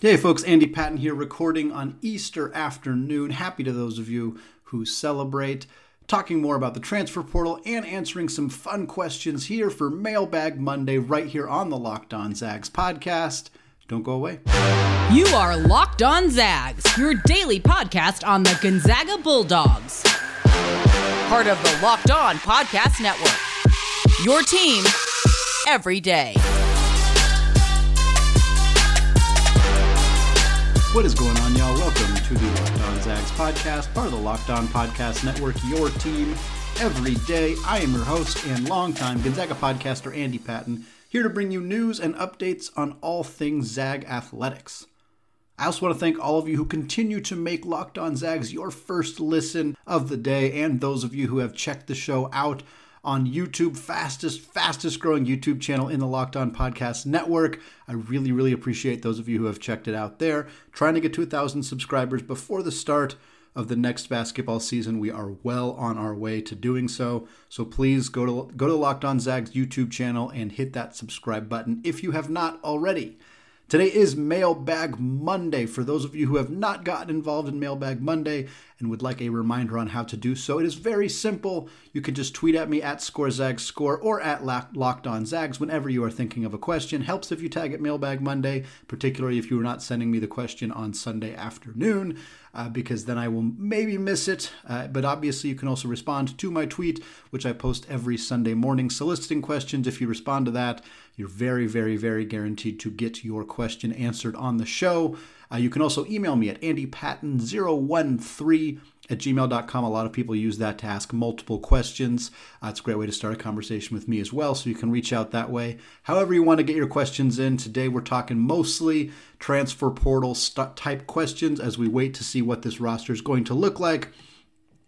Hey folks, Andy Patton here recording on Easter afternoon. Happy to those of you who celebrate. Talking more about the transfer portal and answering some fun questions here for Mailbag Monday right here on the Locked On Zags podcast. Don't go away. You are Locked On Zags, your daily podcast on the Gonzaga Bulldogs. Part of the Locked On Podcast Network. Your team every day. What is going on, y'all? Welcome to the Locked On Zags podcast, part of the Locked On Podcast Network, your team every day. I am your host and longtime Gonzaga podcaster, Andy Patton, here to bring you news and updates on all things Zag athletics. I also want to thank all of you who continue to make Locked On Zags your first listen of the day, and those of you who have checked the show out on YouTube, fastest, fastest growing YouTube channel in the Locked On Podcast Network. I really, really appreciate those of you who have checked it out there. Trying to get to thousand subscribers before the start of the next basketball season. We are well on our way to doing so. So please go to go to Locked On Zags YouTube channel and hit that subscribe button if you have not already. Today is Mailbag Monday. For those of you who have not gotten involved in Mailbag Monday and would like a reminder on how to do so, it is very simple. You can just tweet at me at ScoreZagsScore or at Locked On Zags whenever you are thinking of a question. Helps if you tag it Mailbag Monday, particularly if you are not sending me the question on Sunday afternoon. Uh, because then I will maybe miss it. Uh, but obviously, you can also respond to my tweet, which I post every Sunday morning, soliciting questions. If you respond to that, you're very, very, very guaranteed to get your question answered on the show. Uh, you can also email me at andypatton013 at gmail.com. A lot of people use that to ask multiple questions. Uh, it's a great way to start a conversation with me as well, so you can reach out that way. However, you want to get your questions in. Today, we're talking mostly transfer portal st- type questions as we wait to see what this roster is going to look like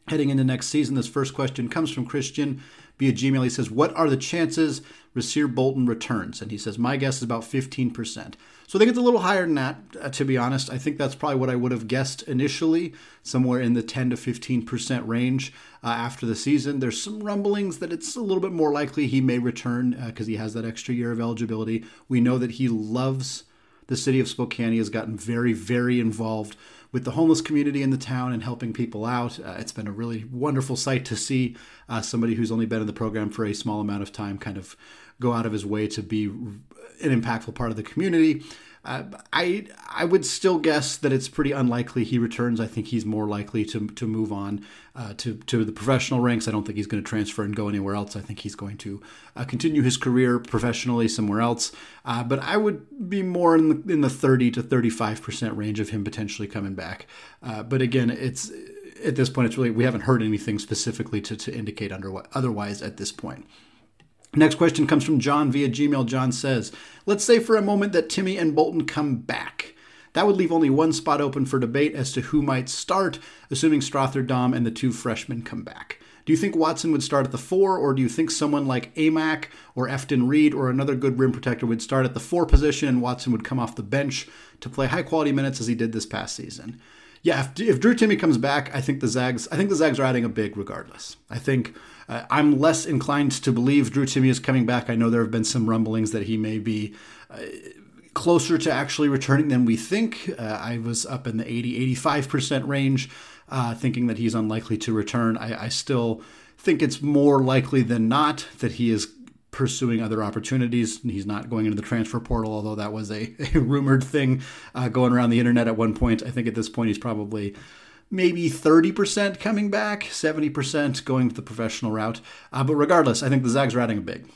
heading into next season. This first question comes from Christian via Gmail. He says, What are the chances Rasir Bolton returns? And he says, My guess is about 15%. So I think it's a little higher than that, uh, to be honest. I think that's probably what I would have guessed initially, somewhere in the 10 to 15% range uh, after the season. There's some rumblings that it's a little bit more likely he may return because uh, he has that extra year of eligibility. We know that he loves the city of Spokane. He has gotten very, very involved with the homeless community in the town and helping people out. Uh, it's been a really wonderful sight to see uh, somebody who's only been in the program for a small amount of time kind of go out of his way to be an impactful part of the community. Uh, I I would still guess that it's pretty unlikely he returns. I think he's more likely to to move on uh, to to the professional ranks. I don't think he's going to transfer and go anywhere else. I think he's going to uh, continue his career professionally somewhere else. Uh, but I would be more in the in the thirty to thirty five percent range of him potentially coming back. Uh, but again, it's at this point, it's really we haven't heard anything specifically to to indicate under otherwise at this point. Next question comes from John via Gmail. John says, Let's say for a moment that Timme and Bolton come back. That would leave only one spot open for debate as to who might start, assuming Strawther, Dom, and the two freshmen come back. Do you think Watson would start at the four, or do you think someone like Aimaq or Efton Reid or another good rim protector would start at the four position and Watson would come off the bench to play high quality minutes as he did this past season? Yeah, if, if Drew Timme comes back, I think the Zags, I think the Zags are adding a big regardless. I think uh, I'm less inclined to believe Drew Timme is coming back. I know there have been some rumblings that he may be uh, closer to actually returning than we think. Uh, I was up in the 80, 85% range, uh, thinking that he's unlikely to return. I, I still think it's more likely than not that he is pursuing other opportunities. He's not going into the transfer portal, although that was a, a rumored thing uh, going around the internet at one point. I think at this point he's probably maybe 30% coming back, 70% going to the professional route. Uh, but regardless, I think the Zags are adding a big.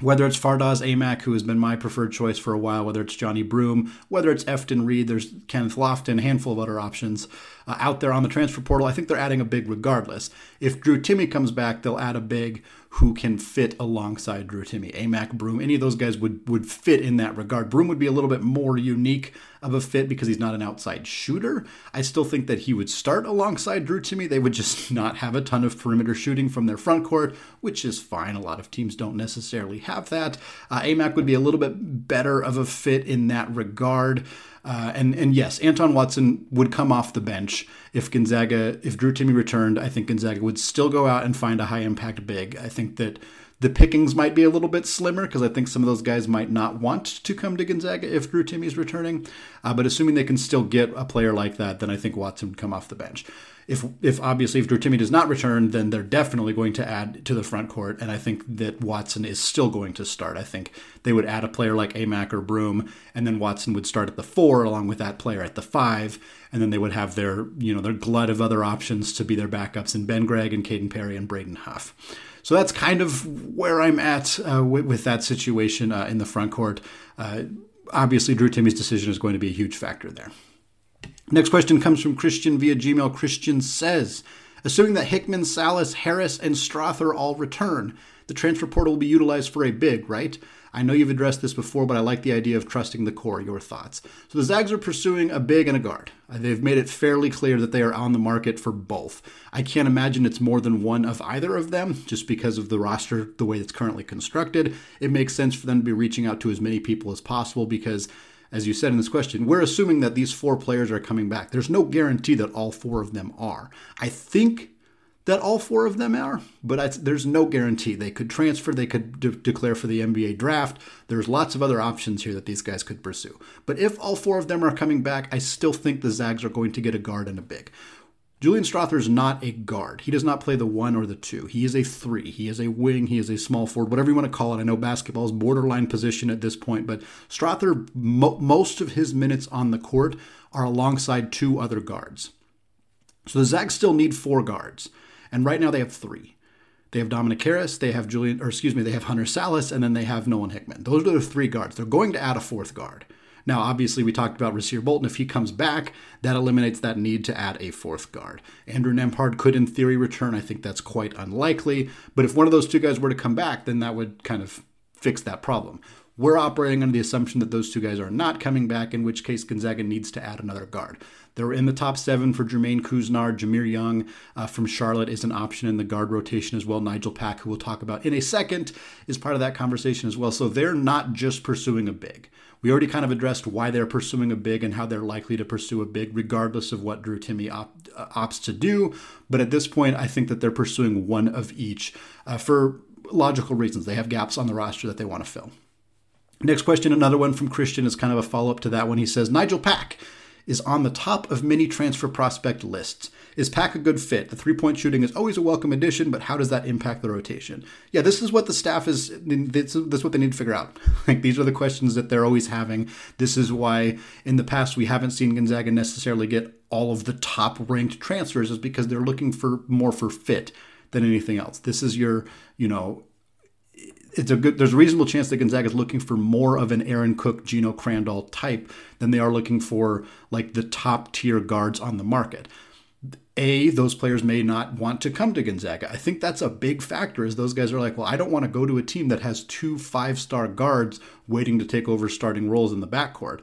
Whether it's Fardaws Aimaq, who has been my preferred choice for a while, whether it's Johnny Broome, whether it's Efton Reid, there's Kenneth Lofton, a handful of other options uh, out there on the transfer portal. I think they're adding a big regardless. If Drew Timme comes back, they'll add a big who can fit alongside Drew Timme. Aimaq, Broome, any of those guys would would fit in that regard. Broome would be a little bit more unique of a fit because he's not an outside shooter. I still think that he would start alongside Drew Timme. They would just not have a ton of perimeter shooting from their front court, which is fine. A lot of teams don't necessarily have that. Uh, Aimaq would be a little bit better of a fit in that regard. Uh, and and yes, Anton Watson would come off the bench if Gonzaga, if Drew Timme returned. I think Gonzaga would still go out and find a high impact big. I think that The pickings might be a little bit slimmer because I think some of those guys might not want to come to Gonzaga if Drew Timme's returning. Uh, but assuming they can still get a player like that, then I think Watson would come off the bench if if obviously if Drew Timme does not return, then they're definitely going to add to the front court, and I think that Watson is still going to start. I think they would add a player like Aimaq or Broome, and then Watson would start at the four along with that player at the five, and then they would have their you know their glut of other options to be their backups in Ben Gregg and Caden Perry and Braden Huff. So that's kind of where I'm at uh, with, with, that situation uh, in the front court. Uh, obviously, Drew Timme's decision is going to be a huge factor there. Next question comes from Christian via Gmail. Christian says, assuming that Hickman, Sallis, Harris, and Strawther all return, the transfer portal will be utilized for a big, right? I know you've addressed this before, but I like the idea of trusting the core. Your thoughts? So the Zags are pursuing a big and a guard. Uh, they've made it fairly clear that they are on the market for both. I can't imagine it's more than one of either of them, just because of the roster, the way it's currently constructed. It makes sense for them to be reaching out to as many people as possible because as you said in this question, we're assuming that these four players are coming back. There's no guarantee that all four of them are. I think that all four of them are, but there's no guarantee. They could transfer, they could de- declare for the NBA draft. There's lots of other options here that these guys could pursue. But if all four of them are coming back, I still think the Zags are going to get a guard and a big. Julian Strawther is not a guard. He does not play the one or the two. He is a three. He is a wing. He is a small forward, whatever you want to call it. I know basketball is borderline position at this point, but Strawther, mo- most of his minutes on the court are alongside two other guards. So the Zags still need four guards, and right now they have three. They have Dominic Harris, they have Julian, or excuse me, they have Hunter Sallis, and then they have Nolan Hickman. Those are the three guards. They're going to add a fourth guard. Now, obviously, we talked about Rasir Bolton. If he comes back, that eliminates that need to add a fourth guard. Andrew Nembhard could, in theory, return. I think that's quite unlikely. But if one of those two guys were to come back, then that would kind of fix that problem. We're operating under the assumption that those two guys are not coming back, in which case Gonzaga needs to add another guard. They're in the top seven for Jermaine Couisnard. Jahmir Young uh, from Charlotte is an option in the guard rotation as well. Nigel Pack, who we'll talk about in a second, is part of that conversation as well. So they're not just pursuing a big. We already kind of addressed why they're pursuing a big and how they're likely to pursue a big, regardless of what Drew Timme op- uh, opts to do. But at this point, I think that they're pursuing one of each uh, for logical reasons. They have gaps on the roster that they want to fill. Next question, another one from Christian, is kind of a follow up to that one. He says Nigel Pack is on the top of many transfer prospect lists. Is Pack a good fit? The three point shooting is always a welcome addition, but how does that impact the rotation? Yeah, this is what the staff is, this is what they need to figure out. Like, these are the questions that they're always having. This is why in the past we haven't seen Gonzaga necessarily get all of the top ranked transfers, is because they're looking for more for fit than anything else. This is your, you know, it's a good there's a reasonable chance that Gonzaga is looking for more of an Aaron Cook, Geno Crandall type than they are looking for like the top tier guards on the market. A, those players may not want to come to Gonzaga. I think that's a big factor is those guys are like, well, I don't want to go to a team that has two five-star guards waiting to take over starting roles in the backcourt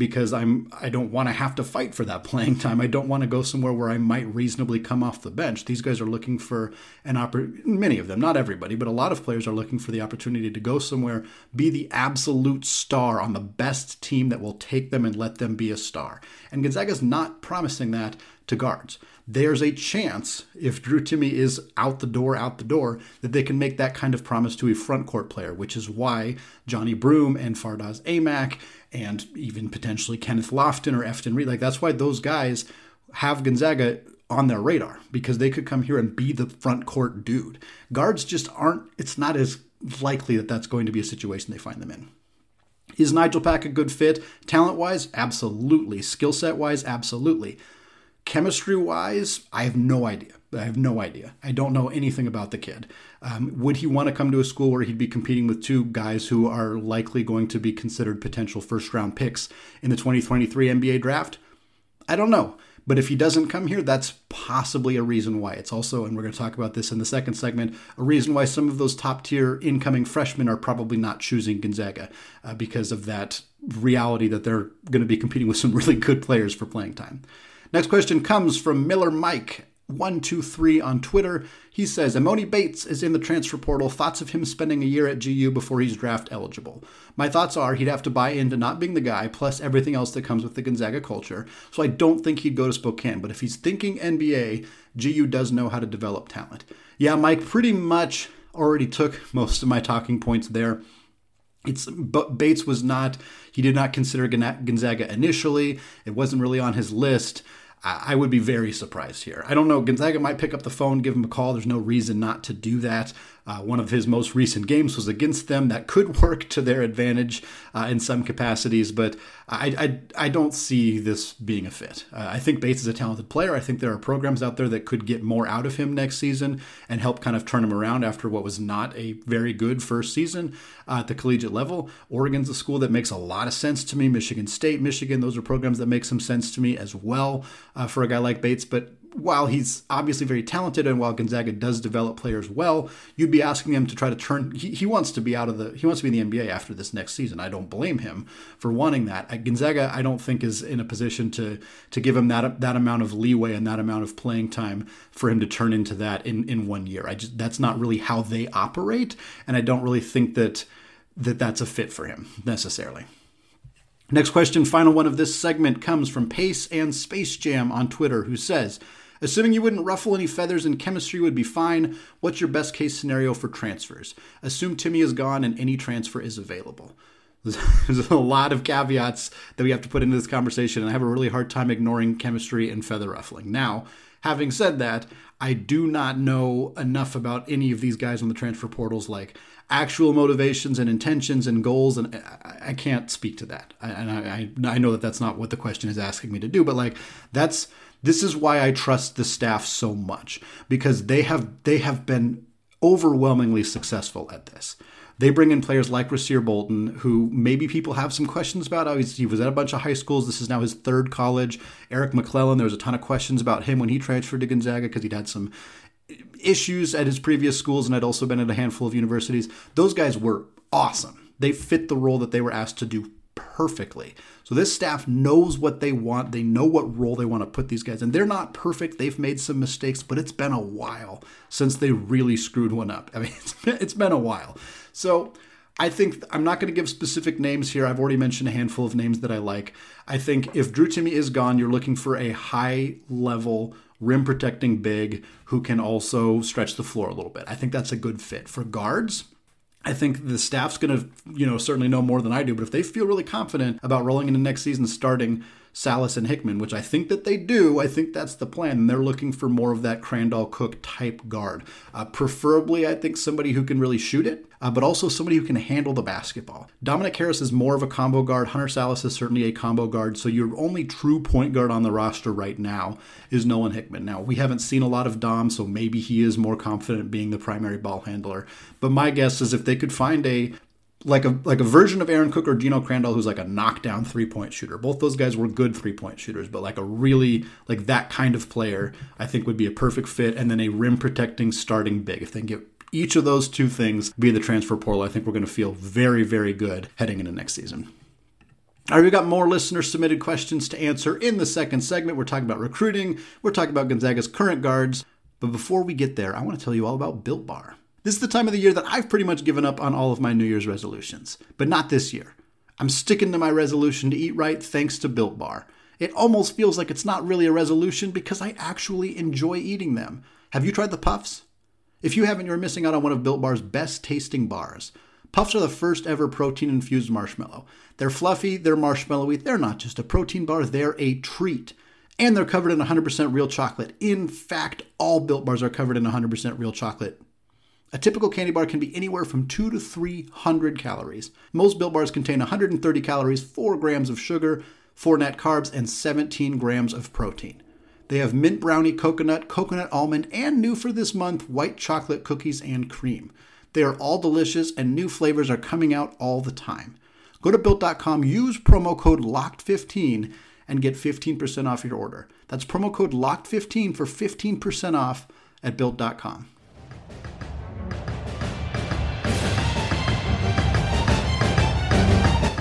because I'm I don't want to have to fight for that playing time. I don't want to go somewhere where I might reasonably come off the bench. These guys are looking for an opportunity. Many of them, not everybody, but a lot of players are looking for the opportunity to go somewhere, be the absolute star on the best team that will take them and let them be a star. And Gonzaga's not promising that to guards there's a chance, if Drew Timme is out the door, out the door, that they can make that kind of promise to a front court player, which is why Johnny Broome and Fardaws Aimaq and even potentially Kenneth Lofton or Efton Reid. like that's why those guys have Gonzaga on their radar because they could come here and be the front court dude. Guards just aren't, it's not as likely that that's going to be a situation they find them in. Is Nigel Pack a good fit? Talent wise, absolutely. Skill set wise, absolutely. Chemistry wise, I have no idea. I have no idea. I don't know anything about the kid. Um, would he want to come to a school where he'd be competing with two guys who are likely going to be considered potential first round picks in the 2023 NBA draft? I don't know. But if he doesn't come here, that's possibly a reason why. It's also, and we're going to talk about this in the second segment, a reason why some of those top tier incoming freshmen are probably not choosing Gonzaga uh, because of that reality that they're going to be competing with some really good players for playing time. Next question comes from Miller Mike. 123 on Twitter. He says Emoni Bates is in the transfer portal. Thoughts of him spending a year at GU before he's draft eligible? My thoughts are he'd have to buy into not being the guy, plus everything else that comes with the Gonzaga culture. So I don't think he'd go to Spokane. But if he's thinking NBA, GU does know how to develop talent. Yeah, Mike, pretty much already took most of my talking points there. It's but Bates was not. He did not consider Gonzaga initially. It wasn't really on his list. I would be very surprised here. I don't know. Gonzaga might pick up the phone, give him a call. There's no reason not to do that. Uh, one of his most recent games was against them. That could work to their advantage uh, in some capacities, but I, I, I, don't see this being a fit. Uh, I think Bates is a talented player. I think there are programs out there that could get more out of him next season and help kind of turn him around after what was not a very good first season uh, at the collegiate level. Oregon's a school that makes a lot of sense to me. Michigan State, Michigan, those are programs that make some sense to me as well uh, for a guy like Bates. But while he's obviously very talented and while Gonzaga does develop players well, you'd be asking him to try to turn. He, he wants to be out of the. He wants to be in the NBA after this next season. I don't blame him for wanting that. Gonzaga, I don't think is in a position to to give him that that amount of leeway and that amount of playing time for him to turn into that in in one year. I just that's not really how they operate, and I don't really think that that that's a fit for him necessarily. Next question, final one of this segment, comes from Pace and Space Jam on Twitter, who says, Assuming you wouldn't ruffle any feathers and chemistry would be fine, what's your best case scenario for transfers? Assume Timme is gone and any transfer is available. There's a lot of caveats that we have to put into this conversation, and I have a really hard time ignoring chemistry and feather ruffling. Now, having said that, I do not know enough about any of these guys on the transfer portals, like actual motivations and intentions and goals, and I, can't speak to that. and I, I know that that's not what the question is asking me to do, but like that's this is why I trust the staff so much because they have they have been overwhelmingly successful at this. They bring in players like Rasir Bolton, who maybe people have some questions about. Oh, he was at a bunch of high schools. This is now his third college. Eric McClellan, there was a ton of questions about him when he transferred to Gonzaga because he'd had some issues at his previous schools and had also been at a handful of universities. Those guys were awesome. They fit the role that they were asked to do perfectly. So this staff knows what they want. They know what role they want to put these guys. And they're not perfect. They've made some mistakes, but it's been a while since they really screwed one up. I mean, it's been a while. So I think I'm not going to give specific names here. I've already mentioned a handful of names that I like. I think if Drew Timme is gone, you're looking for a high level rim protecting big who can also stretch the floor a little bit. I think that's a good fit. For guards, I think the staff's going to, you know, certainly know more than I do. But if they feel really confident about rolling into next season, starting Sallis and Hickman, which I think that they do. I think that's the plan. And they're looking for more of that Crandall Cook type guard. Uh, preferably, I think somebody who can really shoot it, uh, but also somebody who can handle the basketball. Dominic Harris is more of a combo guard. Hunter Sallis is certainly a combo guard. So your only true point guard on the roster right now is Nolan Hickman. Now, we haven't seen a lot of Dom, so maybe he is more confident being the primary ball handler. But my guess is if they could find a like a like a version of Aaron Cook or Geno Crandall who's like a knockdown three point shooter. Both those guys were good three point shooters, but like a really like that kind of player, I think would be a perfect fit. And then a rim protecting starting big. If they get each of those two things be the transfer portal, I think we're going to feel very very good heading into next season. All right, we've got more listener submitted questions to answer in the second segment. We're talking about recruiting. We're talking about Gonzaga's current guards. But before we get there, I want to tell you all about Built Bar. This is the time of the year that I've pretty much given up on all of my New Year's resolutions, but not this year. I'm sticking to my resolution to eat right thanks to Built Bar. It almost feels like it's not really a resolution because I actually enjoy eating them. Have you tried the puffs? If you haven't, you're missing out on one of Built Bar's best tasting bars. Puffs are the first ever protein infused marshmallow. They're fluffy, they're marshmallowy, they're not just a protein bar, they're a treat. And they're covered in 100% real chocolate. In fact, all Built Bars are covered in 100% real chocolate. A typical candy bar can be anywhere from 2 to 300 calories. Most Built Bars contain 130 calories, 4 grams of sugar, 4 net carbs, and 17 grams of protein. They have mint brownie coconut, coconut almond, and new for this month, white chocolate cookies and cream. They are all delicious and new flavors are coming out all the time. Go to built.com, use promo code LOCKED15 and get 15% off your order. That's promo code LOCKED15 for 15% off at built.com.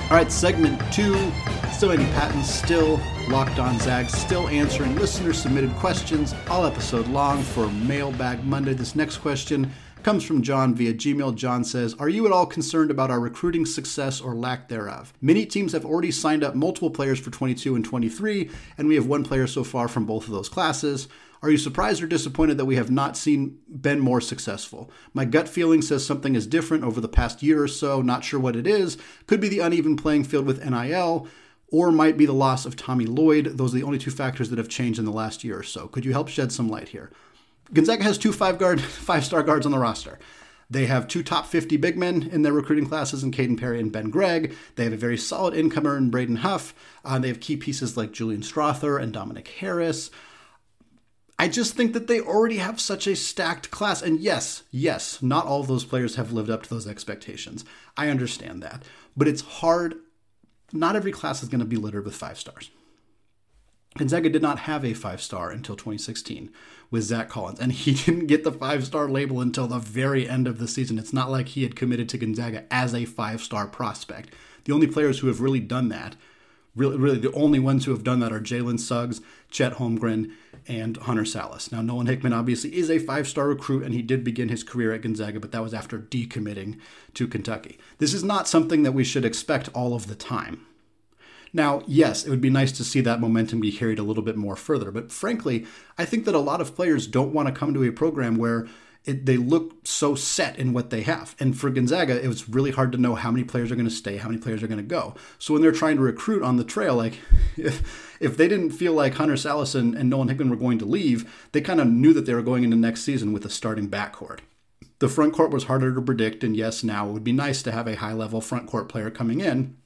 All right, segment two. Still Andy Patton, still locked on Zags, still answering listener submitted questions all episode long for Mailbag Monday. This next question comes from John via Gmail. John says, Are you at all concerned about our recruiting success or lack thereof? Many teams have already signed up multiple players for 22 and 23, and we have one player so far from both of those classes. Are you surprised or disappointed that we have not seen been more successful? My gut feeling says something is different over the past year or so, not sure what it is. Could be the uneven playing field with NIL, or might be the loss of Tommy Lloyd. Those are the only two factors that have changed in the last year or so. Could you help shed some light here? Gonzaga has two five guard, five star guards on the roster. They have two top 50 big men in their recruiting classes in Caden Perry and Ben Gregg. They have a very solid incomer in Braden Huff. Uh, they have key pieces like Julian Strawther and Dominic Harris. I just think that they already have such a stacked class. And yes, yes, not all those players have lived up to those expectations. I understand that. But it's hard. Not every class is going to be littered with five stars. Gonzaga did not have a five star until 2016 with Zach Collins, and he didn't get the five star label until the very end of the season. It's not like he had committed to Gonzaga as a five star prospect. The only players who have really done that, really, really the only ones who have done that are Jalen Suggs, Chet Holmgren, and Hunter Sallis. Now, Nolan Hickman obviously is a five star recruit, and he did begin his career at Gonzaga, but that was after decommitting to Kentucky. This is not something that we should expect all of the time. Now, yes, it would be nice to see that momentum be carried a little bit more further, but frankly, I think that a lot of players don't want to come to a program where it, they look so set in what they have. And for Gonzaga, it was really hard to know how many players are going to stay, how many players are going to go. So when they're trying to recruit on the trail, like if if they didn't feel like Hunter Sallis and, and Nolan Hickman were going to leave, they kind of knew that they were going into next season with a starting backcourt. The front court was harder to predict, and yes, now it would be nice to have a high level front court player coming in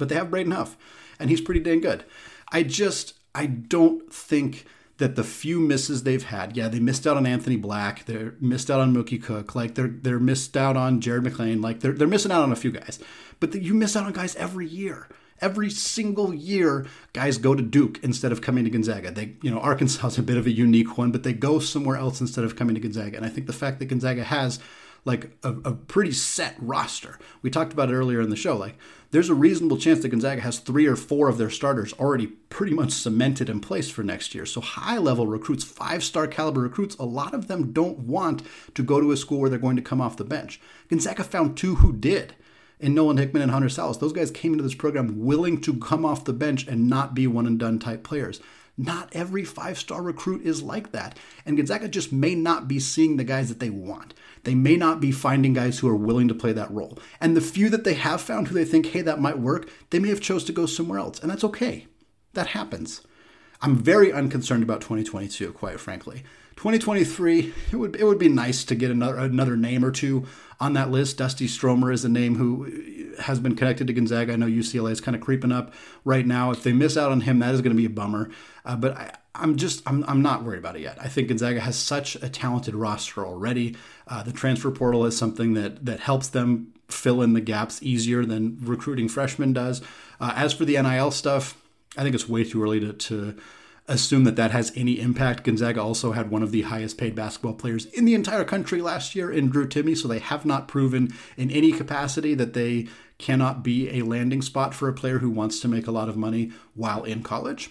but they have Braden Huff, and he's pretty dang good. I just I don't think that the few misses they've had, yeah, they missed out on Anthony Black, they're missed out on Mookie Cook, like they're they're missed out on Jared McCain, like they're they're missing out on a few guys. But the, you miss out on guys every year. Every single year, guys go to Duke instead of coming to Gonzaga. They, you know, Arkansas is a bit of a unique one, but they go somewhere else instead of coming to Gonzaga. And I think the fact that Gonzaga has like a, a pretty set roster. We talked about it earlier in the show. Like there's a reasonable chance that Gonzaga has three or four of their starters already pretty much cemented in place for next year. So high level recruits, five star caliber recruits, a lot of them don't want to go to a school where they're going to come off the bench. Gonzaga found two who did in Nolan Hickman and Hunter Sallis, Those guys came into this program willing to come off the bench and not be one and done type players. Not every five star recruit is like that. And Gonzaga just may not be seeing the guys that they want. They may not be finding guys who are willing to play that role. And the few that they have found who they think, hey, that might work, they may have chose to go somewhere else. And that's okay. That happens. I'm very unconcerned about 2022, quite frankly. 2023, it would it would be nice to get another another name or two on that list. Dusty Stromer is a name who has been connected to Gonzaga. I know UCLA is kind of creeping up right now. If they miss out on him, that is going to be a bummer. Uh, but I, I'm just I'm, I'm not worried about it yet. I think Gonzaga has such a talented roster already. Uh, the transfer portal is something that that helps them fill in the gaps easier than recruiting freshmen does. Uh, as for the NIL stuff, I think it's way too early to, to assume that that has any impact. Gonzaga also had one of the highest paid basketball players in the entire country last year in Drew Timme, so they have not proven in any capacity that they cannot be a landing spot for a player who wants to make a lot of money while in college.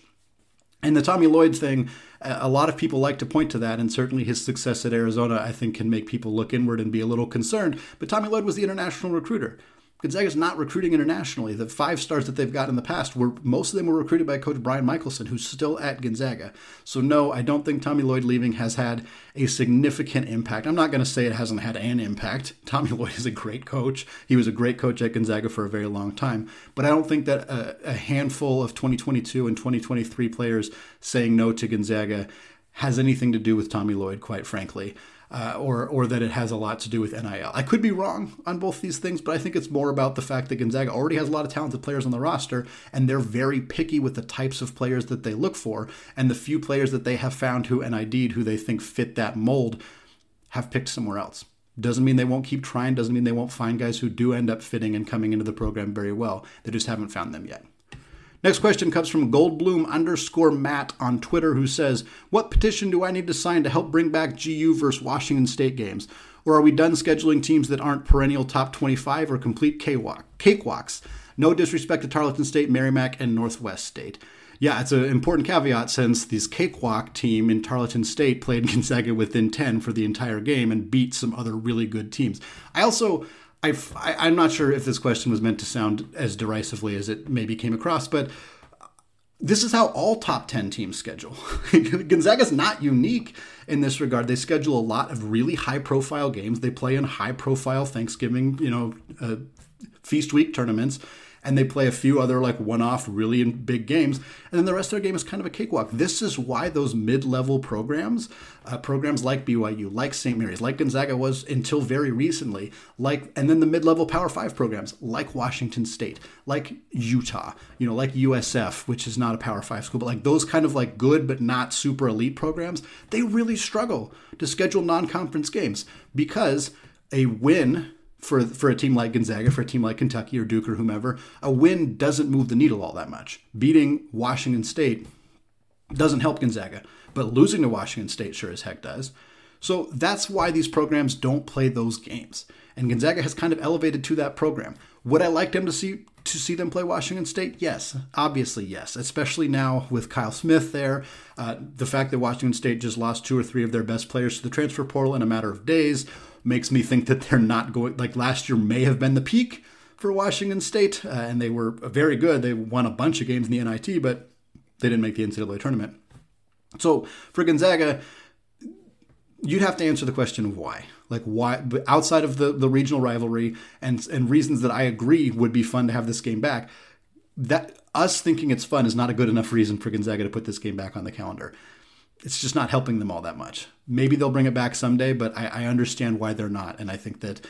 And the Tommy Lloyd thing, a lot of people like to point to that, and certainly his success at Arizona, I think, can make people look inward and be a little concerned. But Tommy Lloyd was the international recruiter. Gonzaga's not recruiting internationally. The five stars that they've got in the past were most of them were recruited by Coach Brian Michaelson, who's still at Gonzaga. So no, I don't think Tommy Lloyd leaving has had a significant impact. I'm not going to say it hasn't had an impact. Tommy Lloyd is a great coach. He was a great coach at Gonzaga for a very long time. But I don't think that a, a handful of 2022 and 2023 players saying no to Gonzaga has anything to do with Tommy Lloyd, quite frankly uh, or or that it has a lot to do with NIL. I could be wrong on both these things, but I think it's more about the fact that Gonzaga already has a lot of talented players on the roster, and they're very picky with the types of players that they look for, and the few players that they have found who and ID'd who they think fit that mold have picked somewhere else. Doesn't mean they won't keep trying, doesn't mean they won't find guys who do end up fitting and coming into the program very well. They just haven't found them yet. Next question comes from Goldblum underscore Matt on Twitter, who says, What petition do I need to sign to help bring back GU versus Washington State games? Or are we done scheduling teams that aren't perennial top 25 or complete cakewalk, cakewalks? No disrespect to Tarleton State, Merrimack, and Northwest State. Yeah, it's an important caveat since this cakewalk team in Tarleton State played Gonzaga within 10 for the entire game and beat some other really good teams. I also, I, I'm not sure if this question was meant to sound as derisively as it maybe came across, but this is how all top 10 teams schedule. Gonzaga's not unique in this regard. They schedule a lot of really high profile games. They play in high profile Thanksgiving, you know, uh, feast week tournaments and they play a few other like one-off really big games and then the rest of their game is kind of a cakewalk. This is why those mid-level programs uh, programs like byu like st mary's like gonzaga was until very recently like and then the mid-level power five programs like washington state like utah you know like usf which is not a power five school but like those kind of like good but not super elite programs they really struggle to schedule non-conference games because a win for for a team like Gonzaga, for a team like Kentucky or Duke or whomever, a win doesn't move the needle all that much. Beating Washington State doesn't help Gonzaga, but losing to Washington State sure as heck does. So that's why these programs don't play those games. And Gonzaga has kind of elevated to that program. Would I like them to see to see them play Washington State? Yes, obviously yes. Especially now with Kyle Smith there, uh, the fact that Washington State just lost two or three of their best players to the transfer portal in a matter of days makes me think that they're not going like last year may have been the peak for Washington State, uh, and they were very good. They won a bunch of games in the NIT, but they didn't make the NCAA tournament. So for Gonzaga, you'd have to answer the question of why. Like why outside of the, the regional rivalry and and reasons that I agree would be fun to have this game back, that us thinking it's fun is not a good enough reason for Gonzaga to put this game back on the calendar it's just not helping them all that much. Maybe they'll bring it back someday, but I, I, understand why they're not. And I think that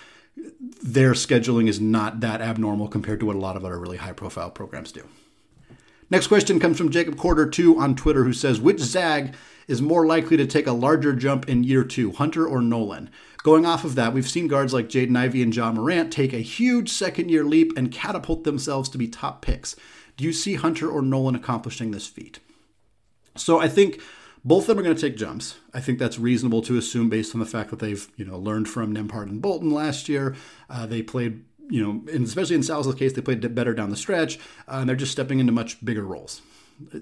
their scheduling is not that abnormal compared to what a lot of other really high profile programs do. Next question comes from Jacob Quarter 2 on Twitter, who says, Which Zag is more likely to take a larger jump in year two, Hunter or Nolan? Going off of that, we've seen guards like Jaden Ivey and Ja Morant take a huge second year leap and catapult themselves to be top picks. Do you see Hunter or Nolan accomplishing this feat? So I think both of them are going to take jumps. I think that's reasonable to assume based on the fact that they've you know learned from Nembhard and Bolton last year. Uh, they played you know, and especially in Sal's case, they played better down the stretch, uh, and they're just stepping into much bigger roles.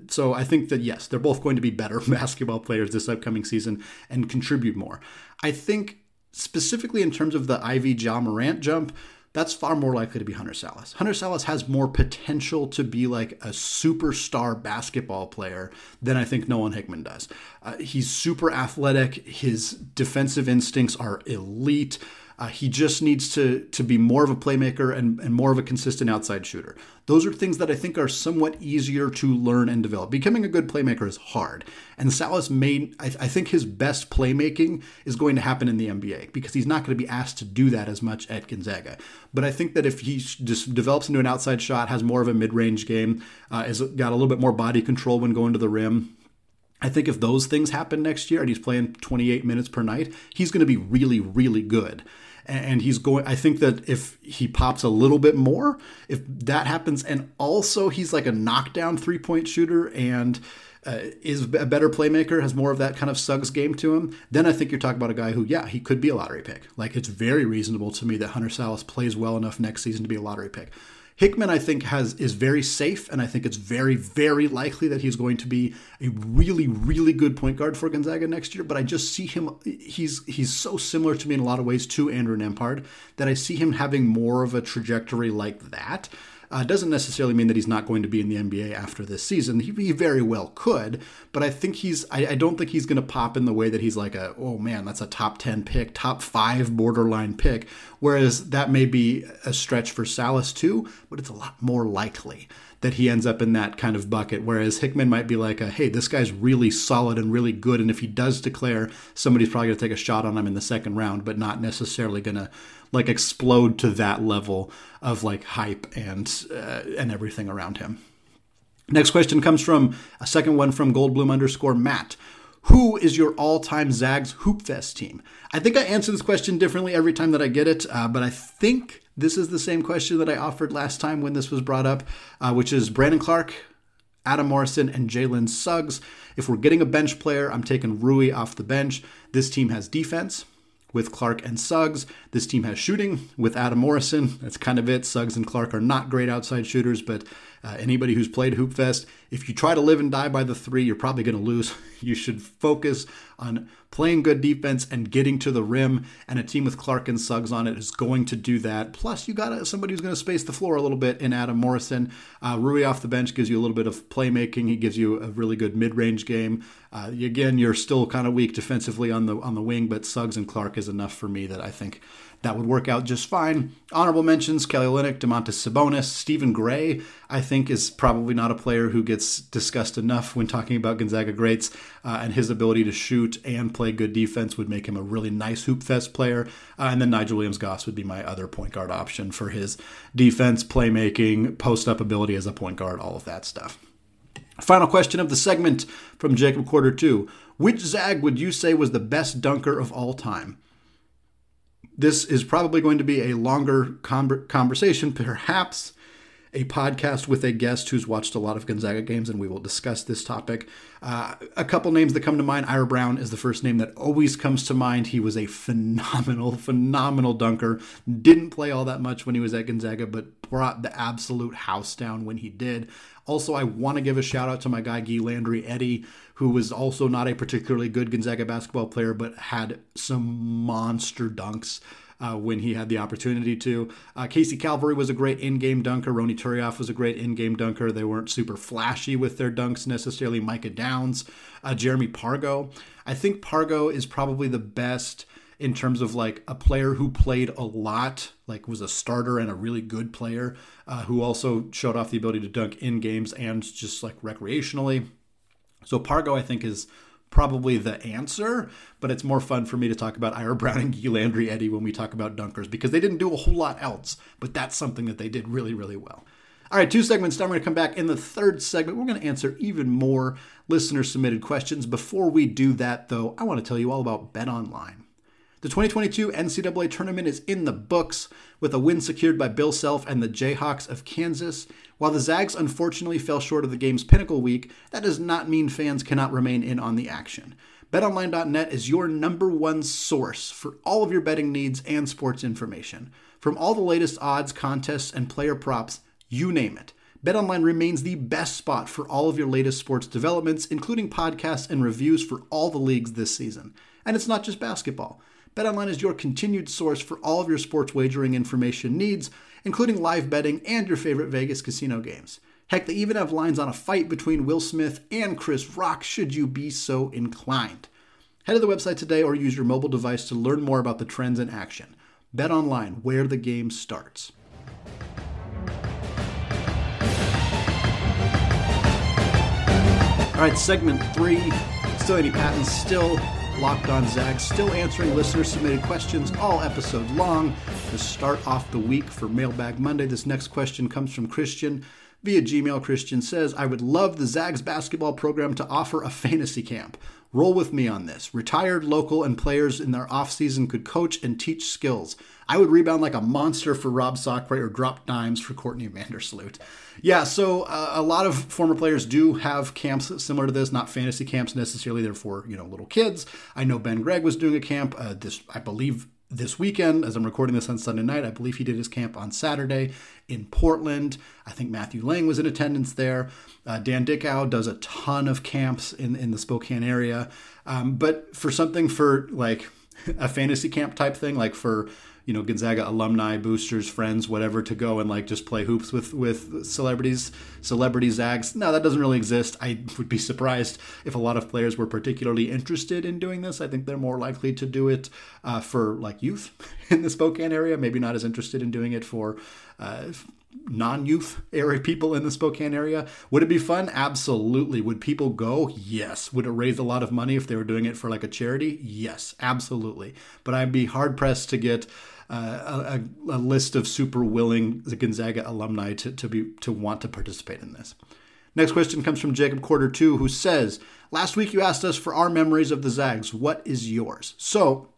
So I think that yes, they're both going to be better basketball players this upcoming season and contribute more. I think specifically in terms of the Ivey Ja Morant jump, that's far more likely to be Hunter Sallis. Hunter Sallis has more potential to be like a superstar basketball player than I think Nolan Hickman does. Uh, he's super athletic. His defensive instincts are elite. Uh, he just needs to to be more of a playmaker and, and more of a consistent outside shooter. Those are things that I think are somewhat easier to learn and develop. Becoming a good playmaker is hard, and Sallis made. I, I think his best playmaking is going to happen in the NBA because he's not going to be asked to do that as much at Gonzaga. But I think that if he just develops into an outside shot, has more of a mid range game, uh, has got a little bit more body control when going to the rim I think if those things happen next year and he's playing 28 minutes per night, he's going to be really, really good and he's going. I think that if he pops a little bit more, if that happens, and also he's like a knockdown three point shooter and. Uh, is a better playmaker, has more of that kind of Suggs game to him, then I think you're talking about a guy who, yeah, he could be a lottery pick. Like it's very reasonable to me that Hunter Sallis plays well enough next season to be a lottery pick. Hickman, I think, has is very safe, and I think it's very, very likely that he's going to be a really, really good point guard for Gonzaga next year. But I just see him; he's he's so similar to me in a lot of ways to Andrew Nembhard that I see him having more of a trajectory like that. Uh, doesn't necessarily mean that he's not going to be in the NBA after this season. He, he very well could, but I think he's. I, I don't think he's going to pop in the way that he's like a. Oh man, that's a top ten pick, top five borderline pick. Whereas that may be a stretch for Sallis too, but it's a lot more likely that he ends up in that kind of bucket. Whereas Hickman might be like, a, hey, this guy's really solid and really good, and if he does declare, somebody's probably going to take a shot on him in the second round, but not necessarily going to like explode to that level of like hype and uh, and everything around him. Next question comes from a second one from Goldblum underscore Matt. Who is your all-time Zags Hoopfest team? I think I answer this question differently every time that I get it, uh, but I think this is the same question that I offered last time when this was brought up, uh, which is Brandon Clarke, Adam Morrison, and Jalen Suggs. If we're getting a bench player, I'm taking Rui off the bench. This team has defense. With Clarke and Suggs. This team has shooting with Adam Morrison. That's kind of it. Suggs and Clarke are not great outside shooters, but uh, anybody who's played Hoopfest, if you try to live and die by the three, you're probably going to lose. You should focus on playing good defense and getting to the rim. And a team with Clarke and Suggs on it is going to do that. Plus, you got somebody who's going to space the floor a little bit in Adam Morrison. Uh, Rui off the bench gives you a little bit of playmaking. He gives you a really good mid-range game. Uh, again, you're still kind of weak defensively on the on the wing, but Suggs and Clarke is enough for me that I think that would work out just fine. Honorable mentions Kelly Olynyk, Domantas Sabonis, Stephen Gray, I think is probably not a player who gets discussed enough when talking about Gonzaga greats, uh, and his ability to shoot and play good defense would make him a really nice hoop fest player. Uh, and then Nigel Williams Goss would be my other point guard option for his defense, playmaking, post up ability as a point guard, all of that stuff. Final question of the segment from Jacob Quarter 2. Which Zag would you say was the best dunker of all time? This is probably going to be a longer conversation, perhaps a podcast with a guest who's watched a lot of Gonzaga games, and we will discuss this topic. Uh, a couple names that come to mind Ira Brown is the first name that always comes to mind. He was a phenomenal, phenomenal dunker. Didn't play all that much when he was at Gonzaga, but brought the absolute house down when he did. Also, I want to give a shout out to my guy, Guy Landry Edi, who was also not a particularly good Gonzaga basketball player, but had some monster dunks. Uh, when he had the opportunity to. Uh, Casey Calvary was a great in-game dunker. Ronny Turiaf was a great in-game dunker. They weren't super flashy with their dunks necessarily. Micah Downs, uh, Jeremy Pargo. I think Pargo is probably the best in terms of like a player who played a lot, like was a starter and a really good player, uh, who also showed off the ability to dunk in games and just like recreationally. So Pargo, I think, is probably the answer, but it's more fun for me to talk about Ira Brown and Guy Landry Edi when we talk about dunkers because they didn't do a whole lot else, but that's something that they did really, really well. All right, two segments down. We're going to come back in the third segment. We're going to answer even more listener submitted questions. Before we do that, though, I want to tell you all about Bet Online. The 2022 NCAA tournament is in the books with a win secured by Bill Self and the Jayhawks of Kansas. While the Zags unfortunately fell short of the game's pinnacle week, that does not mean fans cannot remain in on the action. BetOnline.net is your number one source for all of your betting needs and sports information. From all the latest odds, contests, and player props, you name it. BetOnline remains the best spot for all of your latest sports developments, including podcasts and reviews for all the leagues this season. And it's not just basketball. BetOnline is your continued source for all of your sports wagering information needs, including live betting and your favorite Vegas casino games. Heck, they even have lines on a fight between Will Smith and Chris Rock should you be so inclined. Head to the website today or use your mobile device to learn more about the trends in action. Bet online, where the game starts. All right, segment three. Still Andy Patton, still Locked On Zags, still answering listener submitted questions all episode long. To start off the week for Mailbag Monday, this next question comes from Christian via Gmail. Christian says, I would love the Zags basketball program to offer a fantasy camp. Roll with me on this. Retired, local, and players in their offseason could coach and teach skills. I would rebound like a monster for Rob Sacre or drop dimes for Courtney Vandersloot. Yeah, so uh, a lot of former players do have camps similar to this, not fantasy camps necessarily. They're for you know little kids. I know Ben Gregg was doing a camp. Uh, this I believe this weekend, as I'm recording this on Sunday night, I believe he did his camp on Saturday in Portland. I think Matthew Lang was in attendance there. Uh, Dan Dickau does a ton of camps in in the Spokane area. Um, but for something for like a fantasy camp type thing, like for you know Gonzaga alumni, boosters, friends, whatever, to go and like just play hoops with with celebrities, celebrity zags. No, that doesn't really exist. I would be surprised if a lot of players were particularly interested in doing this. I think they're more likely to do it uh, for like youth in the Spokane area. Maybe not as interested in doing it for. Uh, non-youth area people in the Spokane area. Would it be fun? Absolutely. Would people go? Yes. Would it raise a lot of money if they were doing it for like a charity? Yes, absolutely. But I'd be hard pressed to get a, a, list of super willing Gonzaga alumni to, to be to want to participate in this. Next question comes from Jacob Quarter Two, who says, "Last week you asked us for our memories of the Zags. What is yours?" So,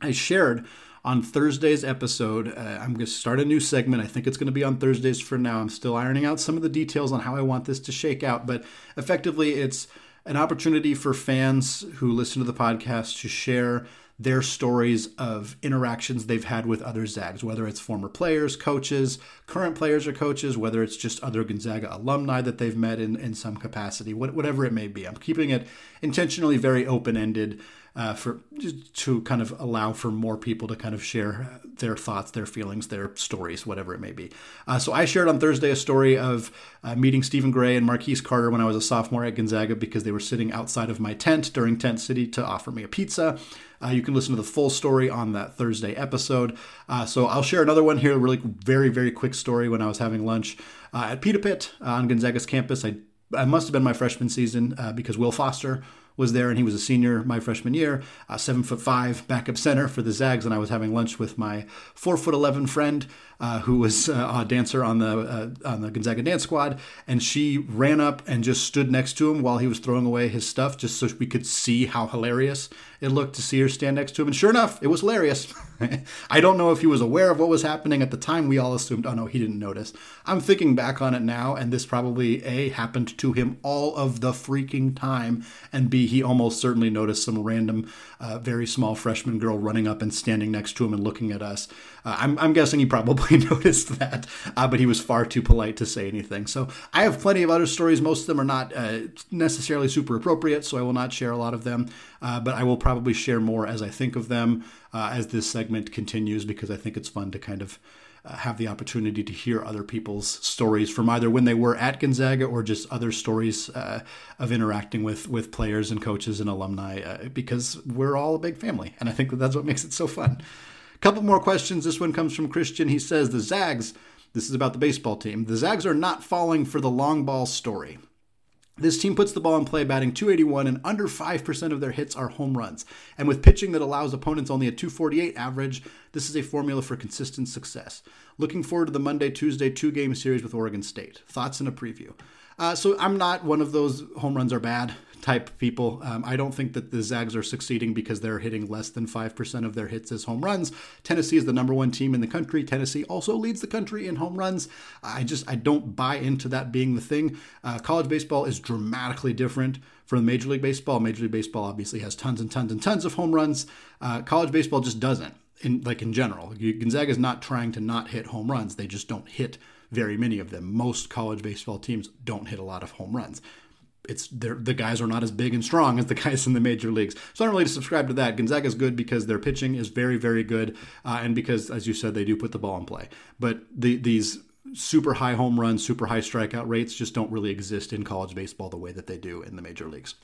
I shared on Thursday's episode. Uh, I'm going to start a new segment. I think it's going to be on Thursdays for now. I'm still ironing out some of the details on how I want this to shake out, but effectively, it's an opportunity for fans who listen to the podcast to share their stories of interactions they've had with other Zags, whether it's former players, coaches, current players or coaches, whether it's just other Gonzaga alumni that they've met in, in some capacity, whatever it may be. I'm keeping it intentionally very open ended uh, for to kind of allow for more people to kind of share their thoughts, their feelings, their stories, whatever it may be. Uh, so I shared on Thursday a story of uh, meeting Stephen Gray and Marquise Carter when I was a sophomore at Gonzaga because they were sitting outside of my tent during Tent City to offer me a pizza. Uh, you can listen to the full story on that Thursday episode. Uh, so I'll share another one here, really very, very quick story when I was having lunch uh, at Pita Pit on Gonzaga's campus. I, I must have been my freshman season uh, because Will Foster was there, and he was a senior my freshman year, uh, seven foot five backup center for the Zags, and I was having lunch with my four foot eleven friend uh, who was uh, a dancer on the uh, on the Gonzaga dance squad, and she ran up and just stood next to him while he was throwing away his stuff, just so we could see how hilarious it looked to see her stand next to him. And sure enough, it was hilarious. I don't know if he was aware of what was happening at the time. We all assumed, oh no, he didn't notice. I'm thinking back on it now, and this probably a happened to him all of the freaking time, and b he almost certainly noticed some random, uh, very small freshman girl running up and standing next to him and looking at us. Uh, I'm, I'm guessing he probably noticed that, uh, but he was far too polite to say anything. So I have plenty of other stories. Most of them are not uh, necessarily super appropriate, so I will not share a lot of them. Uh, but I will probably share more as I think of them uh, as this segment continues because I think it's fun to kind of have the opportunity to hear other people's stories from either when they were at Gonzaga or just other stories uh, of interacting with with players and coaches and alumni uh, because we're all a big family, and I think that that's what makes it so fun. Couple more questions. This one comes from Christian. He says the Zags. This is about the baseball team. The Zags are not falling for the long ball story. This team puts the ball in play batting 281 and under 5% of their hits are home runs. And with pitching that allows opponents only a 248 average, this is a formula for consistent success. Looking forward to the Monday Tuesday two game series with Oregon State. Thoughts and a preview. Uh, so I'm not one of those home runs are bad type people. Um, I don't think that the Zags are succeeding because they're hitting less than 5% of their hits as home runs. Tennessee is the number one team in the country. Tennessee also leads the country in home runs. I just, I don't buy into that being the thing. Uh, college baseball is dramatically different from Major League Baseball. Major League Baseball obviously has tons and tons and tons of home runs. Uh, college baseball just doesn't. In like in general, Gonzaga is not trying to not hit home runs. They just don't hit very many of them. Most college baseball teams don't hit a lot of home runs it's the guys are not as big and strong as the guys in the major leagues. So I don't really subscribe to that. Gonzaga is good because their pitching is very, very good, uh, and because, as you said, they do put the ball in play. But the, these super high home runs, super high strikeout rates just don't really exist in college baseball the way that they do in the major leagues.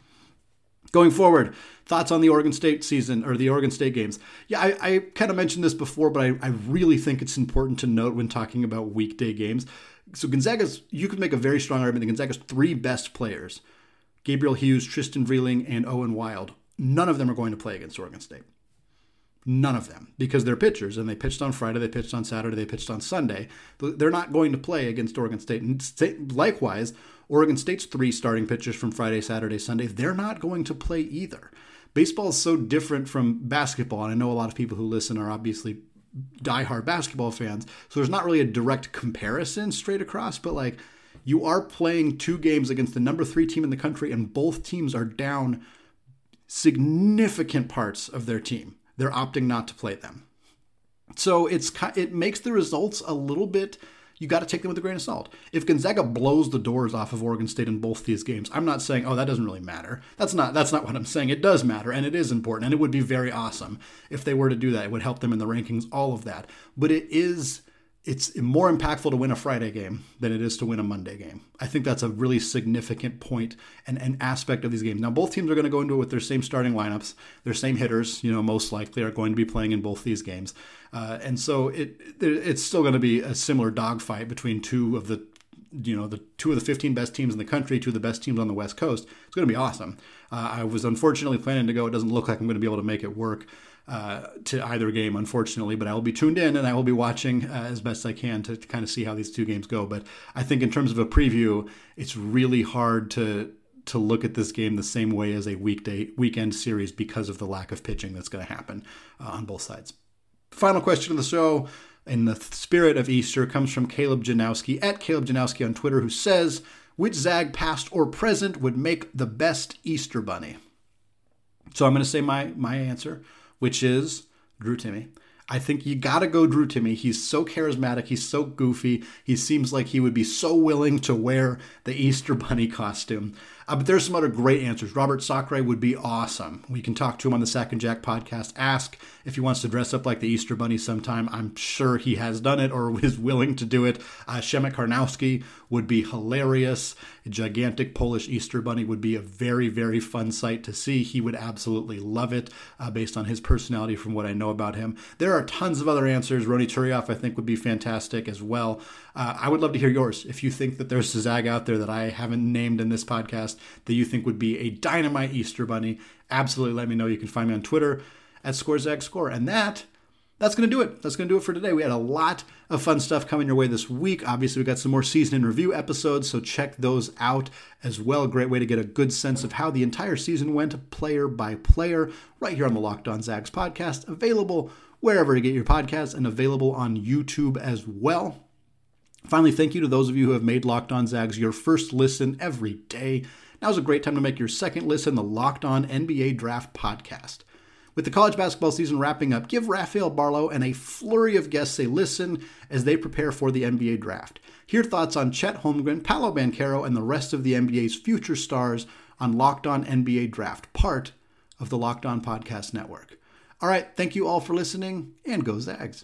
Going forward, thoughts on the Oregon State season or the Oregon State games? Yeah, I, I kind of mentioned this before, but I, I really think it's important to note when talking about weekday games. So Gonzaga's, you could make a very strong argument that Gonzaga's three best players Gabriel Hughes, Trystan Vrieling, and Owen Wild. None of them are going to play against Oregon State. None of them, because they're pitchers and they pitched on Friday, they pitched on Saturday, they pitched on Sunday. They're not going to play against Oregon State. And likewise, Oregon State's three starting pitchers from Friday, Saturday, Sunday, they're not going to play either. Baseball is so different from basketball, and I know a lot of people who listen are obviously diehard basketball fans, so there's not really a direct comparison straight across, but like you are playing two games against the number three team in the country, and both teams are down significant parts of their team. They're opting not to play them. So it's it makes the results a little bit. You got to take them with a grain of salt. If Gonzaga blows the doors off of Oregon State in both these games, I'm not saying, oh, that doesn't really matter. That's not that's not what I'm saying. It does matter, and it is important, and it would be very awesome if they were to do that. It would help them in the rankings, all of that. But it is it's more impactful to win a Friday game than it is to win a Monday game. I think that's a really significant point and an aspect of these games. Now, both teams are going to go into it with their same starting lineups, their same hitters. You know, most likely are going to be playing in both these games, uh, and so it it's still going to be a similar dogfight between two of the you know the two of the 15 best teams in the country, two of the best teams on the West Coast. It's going to be awesome. Uh, I was unfortunately planning to go. It doesn't look like I'm going to be able to make it work uh, to either game, unfortunately. But I will be tuned in and I will be watching uh, as best I can to, to kind of see how these two games go. But I think in terms of a preview, it's really hard to to look at this game the same way as a weekday weekend series because of the lack of pitching that's going to happen uh, on both sides. Final question of the show. In the spirit of Easter, comes from Caleb Janowski at Caleb Janowski on Twitter, who says, "Which Zag, past or present, would make the best Easter bunny?" So I'm going to say my my answer which is Drew Timme. I think you got to go Drew Timme. He's so charismatic. He's so goofy. He seems like he would be so willing to wear the Easter Bunny costume. Uh, but there's some other great answers. Robert Sacre would be awesome. We can talk to him on the Sack and Jack podcast. Ask if he wants to dress up like the Easter Bunny sometime. I'm sure he has done it or is willing to do it. Uh, Przemek Karnowski would be hilarious. A gigantic Polish Easter Bunny would be a very, very fun sight to see. He would absolutely love it uh, based on his personality from what I know about him. There are tons of other answers. Ronny Turiaf, I think, would be fantastic as well. Uh, I would love to hear yours. If you think that there's a Zag out there that I haven't named in this podcast that you think would be a dynamite Easter bunny, absolutely let me know. You can find me on Twitter at ScoreZagScore. And that that's going to do it. That's going to do it for today. We had a lot of fun stuff coming your way this week. Obviously, we got some more season in review episodes, so check those out as well. Great way to get a good sense of how the entire season went, player by player, right here on the Locked On Zags podcast. Available wherever you get your podcasts and available on YouTube as well. Finally, thank you to those of you who have made Locked On Zags your first listen every day. Now's a great time to make your second listen, the Locked On NBA Draft Podcast. With the college basketball season wrapping up, give Rafael Barlow and a flurry of guests a listen as they prepare for the NBA draft. Hear thoughts on Chet Holmgren, Paolo Banchero, and the rest of the NBA's future stars on Locked On NBA Draft, part of the Locked On Podcast Network. All right, thank you all for listening, and go Zags.